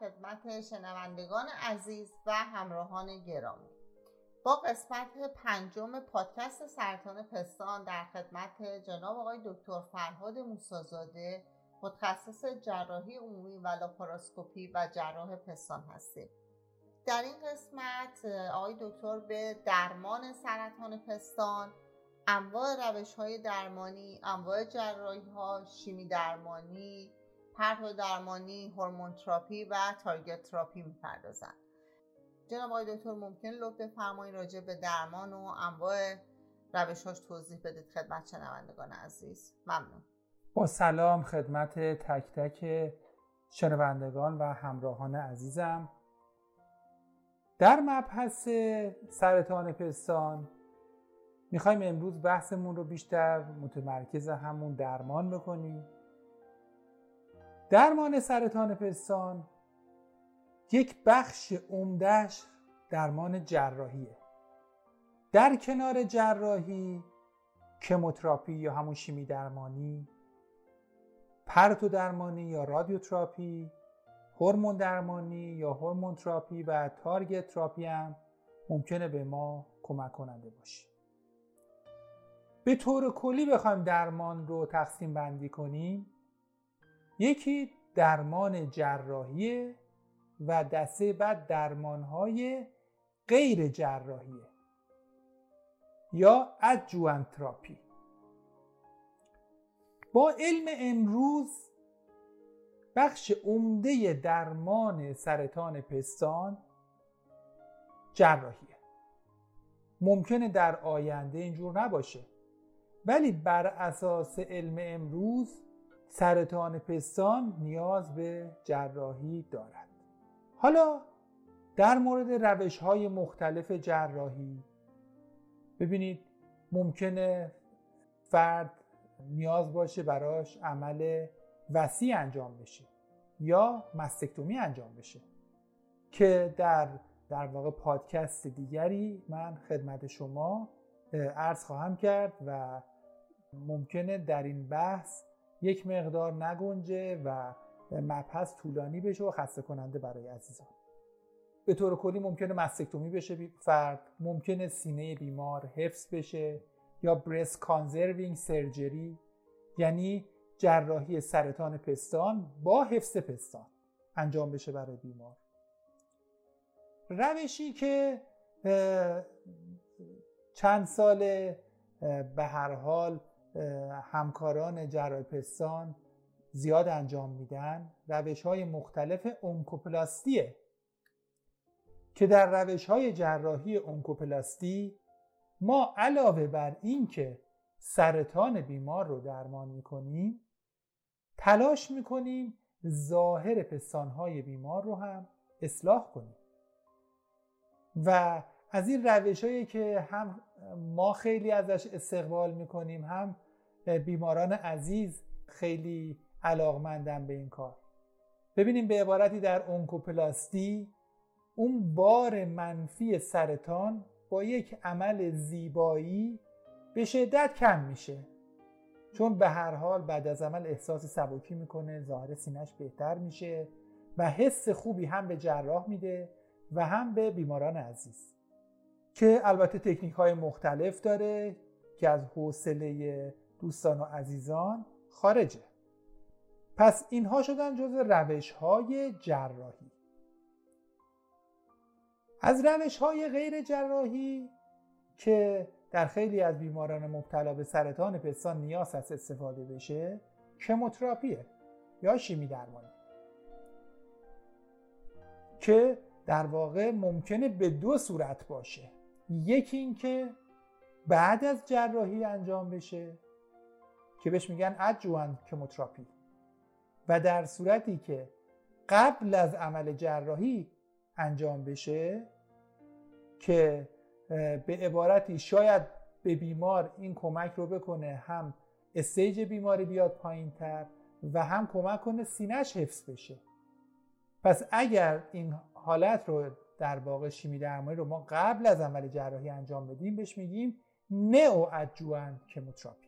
خدمت شنوندگان عزیز و همراهان گرامی. با قسمت پنجم پادکست سرطان پستان در خدمت جناب آقای دکتر فرهاد موسازاده متخصص جراحی عمومی و لاپاراسکوپی و جراح پستان هستیم. در این قسمت آقای دکتر به درمان سرطان پستان انواع روش های درمانی انواع جراحی ها شیمی درمانی پرتو درمانی هورمون تراپی و تارگت تراپی می‌پردازند جناب آقای دکتر ممکن لطف بفرمایید راجع به درمان و انواع روشهاش توضیح بدید خدمت شنوندگان عزیز. ممنون. با سلام خدمت تک تک شنوندگان و همراهان عزیزم. در مبحث سرطان پستان می‌خوایم امروز بحثمون رو بیشتر متمرکز همون درمان بکنیم. درمان سرطان پستان یک بخش عمدهش درمان جراحیه. در کنار جراحی chemotherapy یا همون شیمی درمانی پرتو درمانی یا رادیوتراپی هورمون درمانی یا hormone therapy و target therapy هم ممکنه به ما کمک کننده باشه. به طور کلی بخوایم درمان رو تقسیم بندی کنیم. یکی درمان جراحی و دسته بعد درمان های غیر جراحیه یا ادجوان تراپی با علم امروز بخش عمده درمان سرطان پستان جراحیه. ممکنه در آینده اینجور نباشه ولی بر اساس علم امروز سرطان پستان نیاز به جراحی دارد. حالا در مورد روش های مختلف جراحی ببینید ممکنه فرد نیاز باشه براش عمل وسیع انجام بشه یا مستکتومی انجام بشه. که در در واقع پادکست دیگری من خدمت شما عرض خواهم کرد و ممکنه در این بحث یک مقدار نگنجه و مبحث طولانی بشه و خسته کننده برای عزیزان. به طور کلی ممکنه مستکتومی بشه فرد ممکنه سینه بیمار حفظ بشه یا برست کانزروینگ سرجری یعنی جراحی سرطان پستان با حفظ پستان انجام بشه برای بیمار. روشی که چند سال به هر حال همکاران جراح پستان زیاد انجام میدن. روش های مختلف اونکوپلاستیه که در روش های جراحی اونکوپلاستی ما علاوه بر این که سرطان بیمار رو درمان می‌کنیم تلاش می‌کنیم ظاهر پستانهای بیمار رو هم اصلاح کنیم. و از این روش هایی که هم ما خیلی ازش استقبال می‌کنیم هم بیماران عزیز خیلی علاقمندن به این کار. ببینیم به عبارتی در اونکوپلاستی اون بار منفی سرطان با یک عمل زیبایی به شدت کم میشه. چون به هر حال بعد از عمل احساس سبکی می‌کنه ظاهر سینش بهتر میشه و حس خوبی هم به جراح میده و هم به بیماران عزیز. که البته تکنیک های مختلف داره که از حوصله دوستان و عزیزان خارجه. پس اینها شدن جز روش های جراحی. از روش های غیر جراحی که در خیلی از بیماران مبتلا به سرطان پستان نیاز است استفاده بشه کموتراپیه یا شیمی درمانی. که در واقع ممکنه به دو صورت باشه. یکی اینکه بعد از جراحی انجام بشه که بهش میگن ادجوان کموتراپی و در صورتی که قبل از عمل جراحی انجام بشه که به عبارتی شاید به بیمار این کمک رو بکنه هم استیج بیماری بیاد پایین تر و هم کمک کنه سینش حفظ بشه. پس اگر این حالت رو در واقع شیمی درمانی رو ما قبل از عمل جراحی انجام بدیم بهش میگیم نئو ادجوان کموتراپی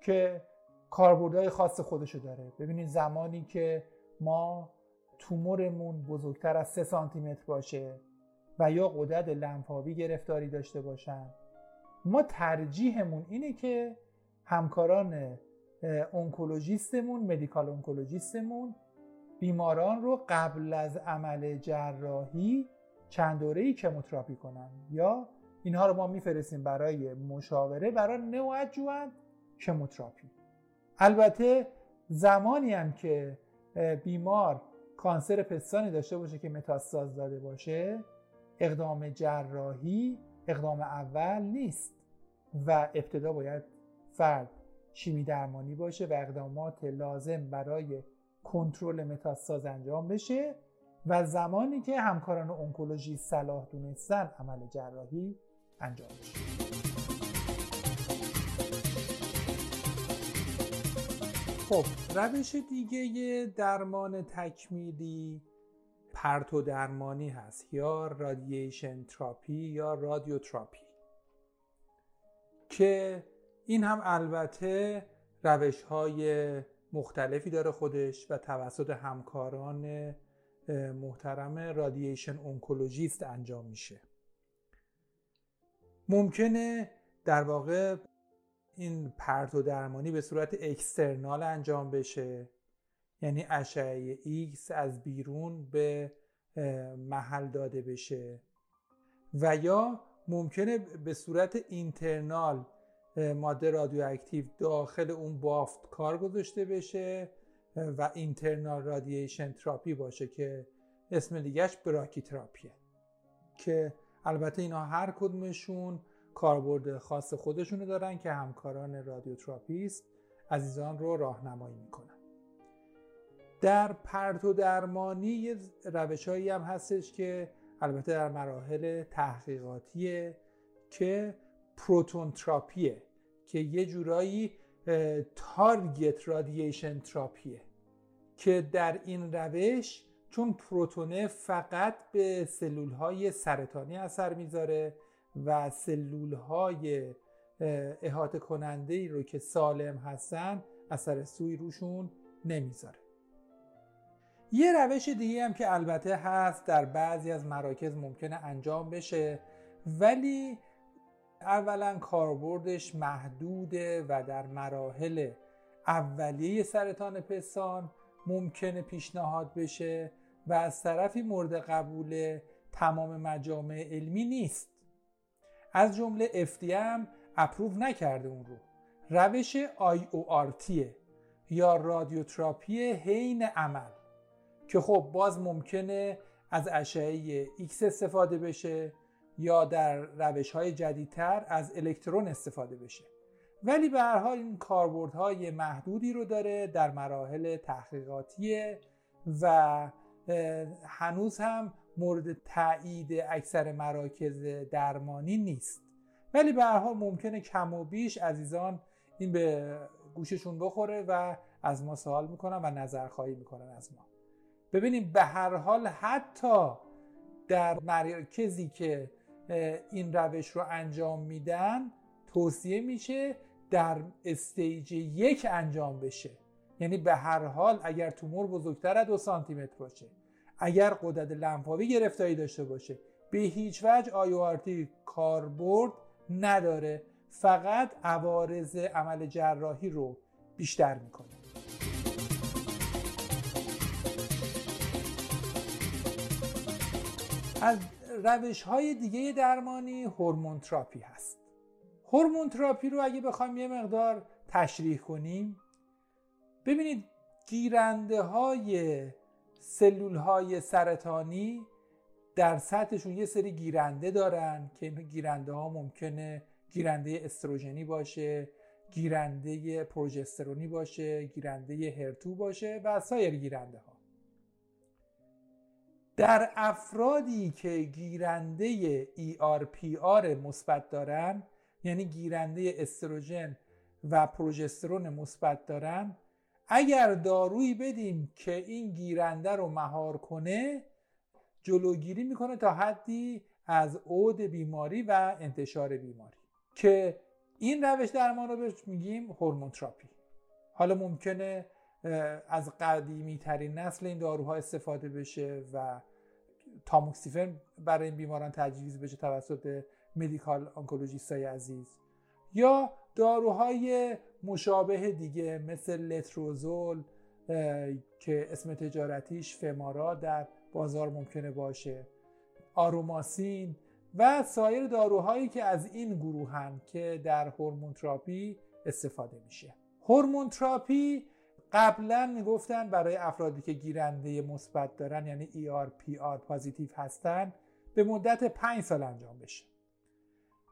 که کاربردهای خاص خودشو داره. ببینید زمانی که ما تومورمون بزرگتر از 3 سانتی متر باشه و یا قدرت لنفاوی گرفتاری داشته باشن ما ترجیحمون اینه که همکاران اونکولوژیستمون مدیکال اونکولوژیستمون بیماران رو قبل از عمل جراحی چند دوره ای کموتراپی کنن. یا اینها رو ما میفرستیم برای مشاوره برای نوادجوان کموتراپی البته زمانی هم که بیمار کانسر پستانی داشته باشه که متاستاز داده باشه اقدام جراحی اقدام اول نیست و ابتدا باید فرد شیمی درمانی باشه و اقدامات لازم برای کنترل متاستاز انجام بشه و زمانی که همکاران اونکولوژی صلاح دونستن عمل جراحی انجام بشه. خب روش دیگه درمان تکمیلی پرتو درمانی هست یا رادییشن تراپی یا رادیوتراپی که این هم البته روش های مختلفی داره خودش و توسط همکاران محترم radiation oncologist انجام میشه. ممکنه در واقع این پرتو درمانی به صورت external انجام بشه. یعنی اشعه ایکس از بیرون به محل داده بشه. و یا ممکنه به صورت internal ماده رادیواکتیو داخل اون بافت کار گذاشته بشه و internal radiation therapy باشه که اسم دیگهش brachytherapy ه که البته اینا هر کدومشون کاربرد خاص خودشونو دارن که همکاران رادیوتراپیست عزیزان رو راهنمایی می‌کنن. در پرتو درمانی یه روش هایی هم هستش که البته در مراحل تحقیقاتیه که proton therapy ه که یه جورایی تارگت رادییشن تراپیه. که در این روش چون پروتونه فقط به سلول های سرطانی اثر می‌ذاره و سلول های احاطه کننده ای رو که سالم هستن اثر سوی روشون نمی‌ذاره. یه روش دیگه هم که البته هست در بعضی از مراکز ممکنه انجام بشه ولی اولا کاربردش محدوده و در مراحل اولیه سرطان پستان ممکنه پیشنهاد بشه و از طرفی مورد قبول تمام مجامع علمی نیست. از جمله FDA هم اپروو نکرده اون رو. روش IORT یا رادیوتراپی حین عمل که خب باز ممکنه از اشعه X استفاده بشه یا در روش های جدیدتر از الکترون استفاده بشه. ولی به هر حال این کاربردهای محدودی رو داره در مراحل تحقیقاتی و هنوز هم مورد تایید اکثر مراکز درمانی نیست. ولی به هر حال ممکنه کم و بیش عزیزان این به گوششون بخوره و از ما سوال می‌کنن و نظرخواهی می‌کنن از ما. ببینیم به هر حال حتی در مرکزی که این روش رو انجام میدن توصیه میشه در استیج یک انجام بشه. یعنی به هر حال اگر تومور بزرگتر از دو سانتی متر باشه. اگر قدرت لنفاوی گرفتاری داشته باشه به هیچ وجه آیوارتی کاربرد نداره. فقط عوارض عمل جراحی رو بیشتر می‌کنه. از روش های دیگه درمانی هورمون تراپی هست. هورمون تراپی رو اگه بخوایم یه مقدار تشریح کنیم ببینید گیرنده های سلول های سرطانی در سطحشون یه سری گیرنده دارن که این گیرنده ها ممکنه گیرنده استروژنی باشه گیرنده پروژسترونی باشه گیرنده هرتو باشه و سایر گیرنده ها در افرادی که گیرنده ERPR مثبت دارن یعنی گیرنده استروژن و پروژسترون مثبت دارن اگر دارویی بدیم که این گیرنده رو مهار کنه جلوگیری می‌کنه تا حدی از عود بیماری و انتشار بیماری. که این روش درمان رو بهش میگیم hormone therapy حالا ممکنه از قدیمی ترین نسل این داروها استفاده بشه و تاموکسیفن برای این بیماران تجویز بشه توسط medical oncologist های عزیز. یا داروهای مشابه دیگه مثل لتروزول که اسم تجارتیش فمارا در بازار ممکنه باشه. آروماسین و سایر داروهایی که از این گروهن که در هورمون تراپی استفاده میشه. هورمون تراپی قبلا می‌گفتن برای افرادی که گیرنده مثبت دارن یعنی ERPR پازیتیو هستن به مدت 5 سال انجام بشه.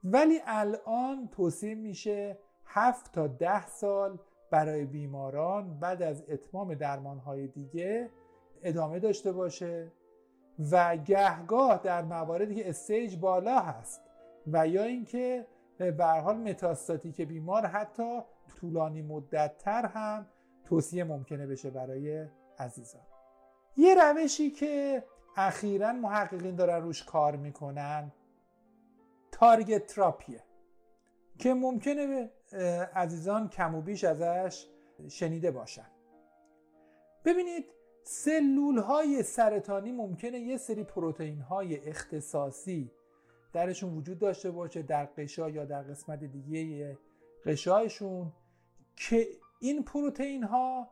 ولی الان توصیه میشه 7 تا 10 سال برای بیماران بعد از اتمام درمانهای دیگه ادامه داشته باشه و گهگاه در مواردی که استیج بالا هست و یا اینکه به حال متاستاتیک بیمار حتی طولانی مدت تر هم توصیه ممکنه بشه برای عزیزان. یه روشی که اخیرا محققین دارن روش کار می‌کنن تارگت تراپیه که ممکنه عزیزان کم و بیش ازش شنیده باشن. ببینید سلول های سرطانی ممکنه یه سری پروتئین های اختصاصی درشون وجود داشته باشه در قشا یا در قسمت دیگه قشایشون که این پروتئین ها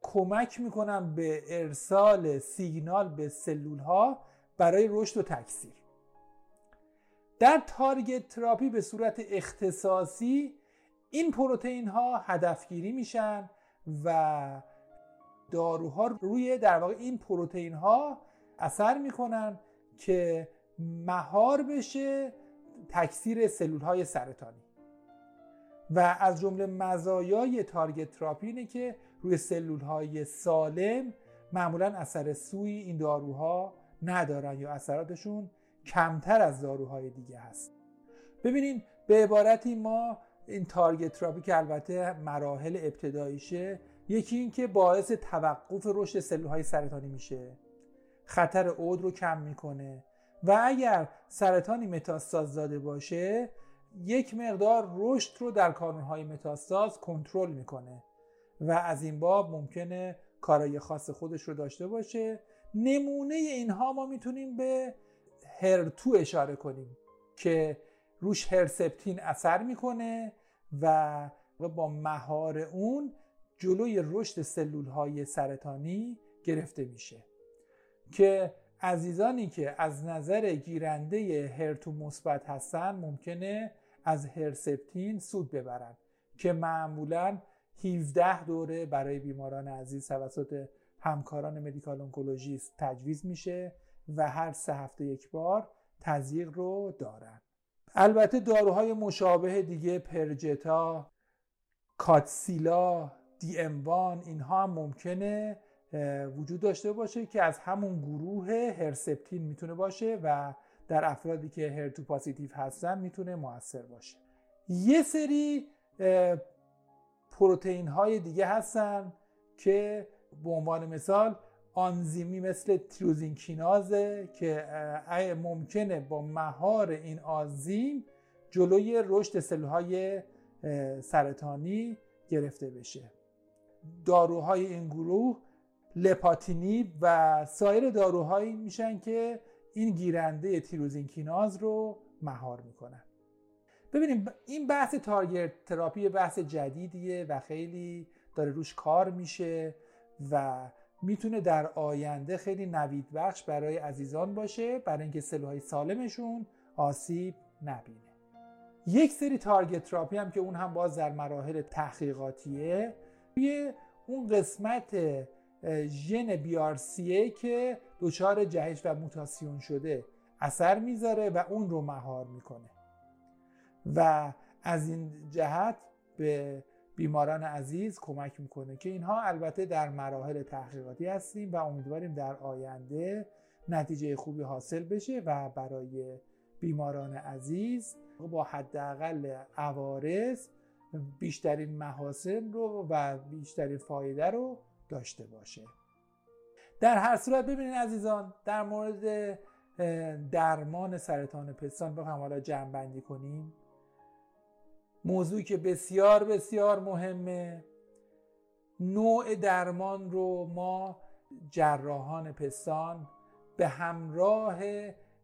کمک می‌کنن به ارسال سیگنال به سلول ها برای رشد و تکثیر. در target therapy به صورت اختصاصی این پروتئین ها هدفگیری میشن و داروها روی در واقع این پروتئین ها اثر می‌کنن که مهار بشه تکثیر سلول های سرطانی. و از جمله مزایای target therapy اینه که روی سلول های سالم معمولا اثر سوی این داروها ندارن یا اثراتشون کمتر از داروهای دیگه هست. ببینین به عبارتی ما این تارگت تراپی که البته مراحل ابتداییشه یکی این که باعث توقف رشد سلول های سرطانی میشه. خطر عود رو کم می‌کنه. و اگر سرطانی متاستاز داده باشه یک مقدار رشد رو در کانونهای متاستاز کنترل می‌کنه. و از این باب ممکنه کارای خاص خودش رو داشته باشه. نمونه اینها ما می‌تونیم به هرتو اشاره کنیم که روش هرسپتین اثر می‌کنه. و با مهار اون جلوی رشد سلول های سرطانی گرفته میشه. که عزیزانی که از نظر گیرنده هرتو مثبت هستن ممکنه از هرسپتین سود ببرن. که معمولا 17 دوره برای بیماران عزیز توسط همکاران مدیکال اونکولوژیست تجویز میشه و هر سه هفته یک بار تزریق رو دارن. البته داروهای مشابه دیگه پرجتا کاتسیلا دی اموان اینها هم ممکنه وجود داشته باشه که از همون گروه هرسپتین می‌تونه باشه و در افرادی که هرتو پاسیتیو هستن می‌تونه موثر باشه. یه سری پروتئین های دیگه هستن که به عنوان مثال آنزیمی مثل تیروزین کینازه که ممکنه با مهار این آنزیم جلوی رشد سلولهای سرطانی گرفته بشه. داروهای این گروه لپاتینیب و سایر داروهایی میشن که این گیرنده tyrosine kinase رو مهار می‌کنن. ببینیم این بحث target therapy بحث جدیدیه و خیلی داره روش کار میشه و می‌تونه در آینده خیلی نوید بخش برای عزیزان باشه برای اینکه سلولهای سالمشون آسیب نبینه. یک سری target therapy هم که اون هم باز در مراحل تحقیقاتیه. توی اون قسمت ژن بیارسیه که دچار جهش و موتاسیون شده اثر می‌ذاره و اون رو مهار می‌کنه. و از این جهت به بیماران عزیز کمک می‌کنه که اینها البته در مراحل تحقیقاتی هستیم و امیدواریم در آینده نتیجه خوبی حاصل بشه و برای بیماران عزیز با حداقل عوارض بیشترین محاسن رو و بیشترین فایده رو داشته باشه. در هر صورت ببینید عزیزان در مورد درمان سرطان پستان بخوام حالا جمع بندی کنیم. موضوعی که بسیار بسیار مهمه. نوع درمان رو ما جراحان پستان به همراه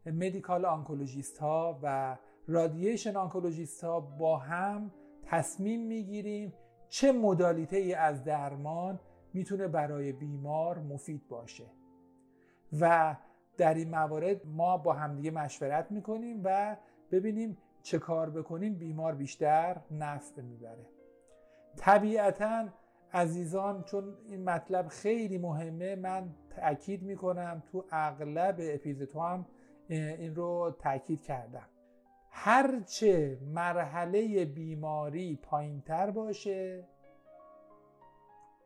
مدیکال آنکولوژیست ها و radiation oncologist ها با هم تصمیم می‌گیریم چه modality ای از درمان می‌تونه برای بیمار مفید باشه. و در این موارد ما با همدیگه مشورت می‌کنیم و ببینیم چه کار بکنیم بیمار بیشتر نفع می‌بره. طبیعتا عزیزان چون این مطلب خیلی مهمه من تاکید می‌کنم تو اغلب اپیزودها هم این رو تاکید کردم. هرچه مرحله بیماری پایینتر باشه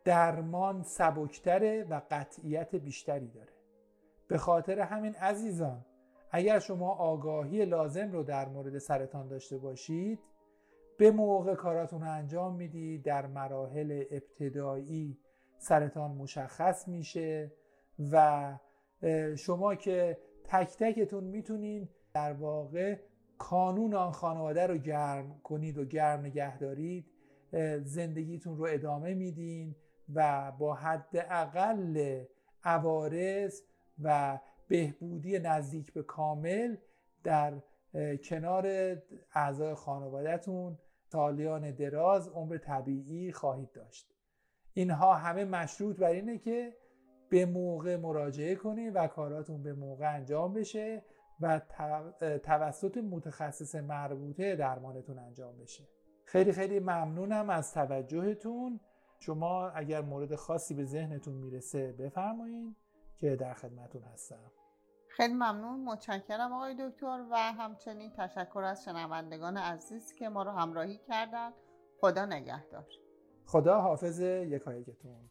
درمان سبکتره و قطعیت بیشتری داره. به خاطر همین عزیزان اگر شما آگاهی لازم رو در مورد سرطان داشته باشید به موقع کاراتون رو انجام می‌دید در مراحل ابتدایی سرطان مشخص میشه و شما که تک تکتون می‌تونین در واقع کانون آن خانواده رو گرم کنید و گرم نگه دارید زندگیتون رو ادامه میدین و با حد اقل عوارض و بهبودی نزدیک به کامل در کنار اعضای خانوادهتون سالیان دراز عمر طبیعی خواهید داشت. اینها همه مشروط بر اینه که به موقع مراجعه کنید و کاراتون به موقع انجام بشه و توسط متخصص مربوطه درمانتون انجام بشه. خیلی خیلی ممنونم از توجهتون. شما اگر مورد خاصی به ذهنتون می‌رسه بفرمایید که در خدمتون هستم. خیلی ممنون. متشکرم آقای دکتر و همچنین تشکر از شنوندگان عزیز که ما رو همراهی کردن. خدا نگهدار. خدا حافظ یکایکتون.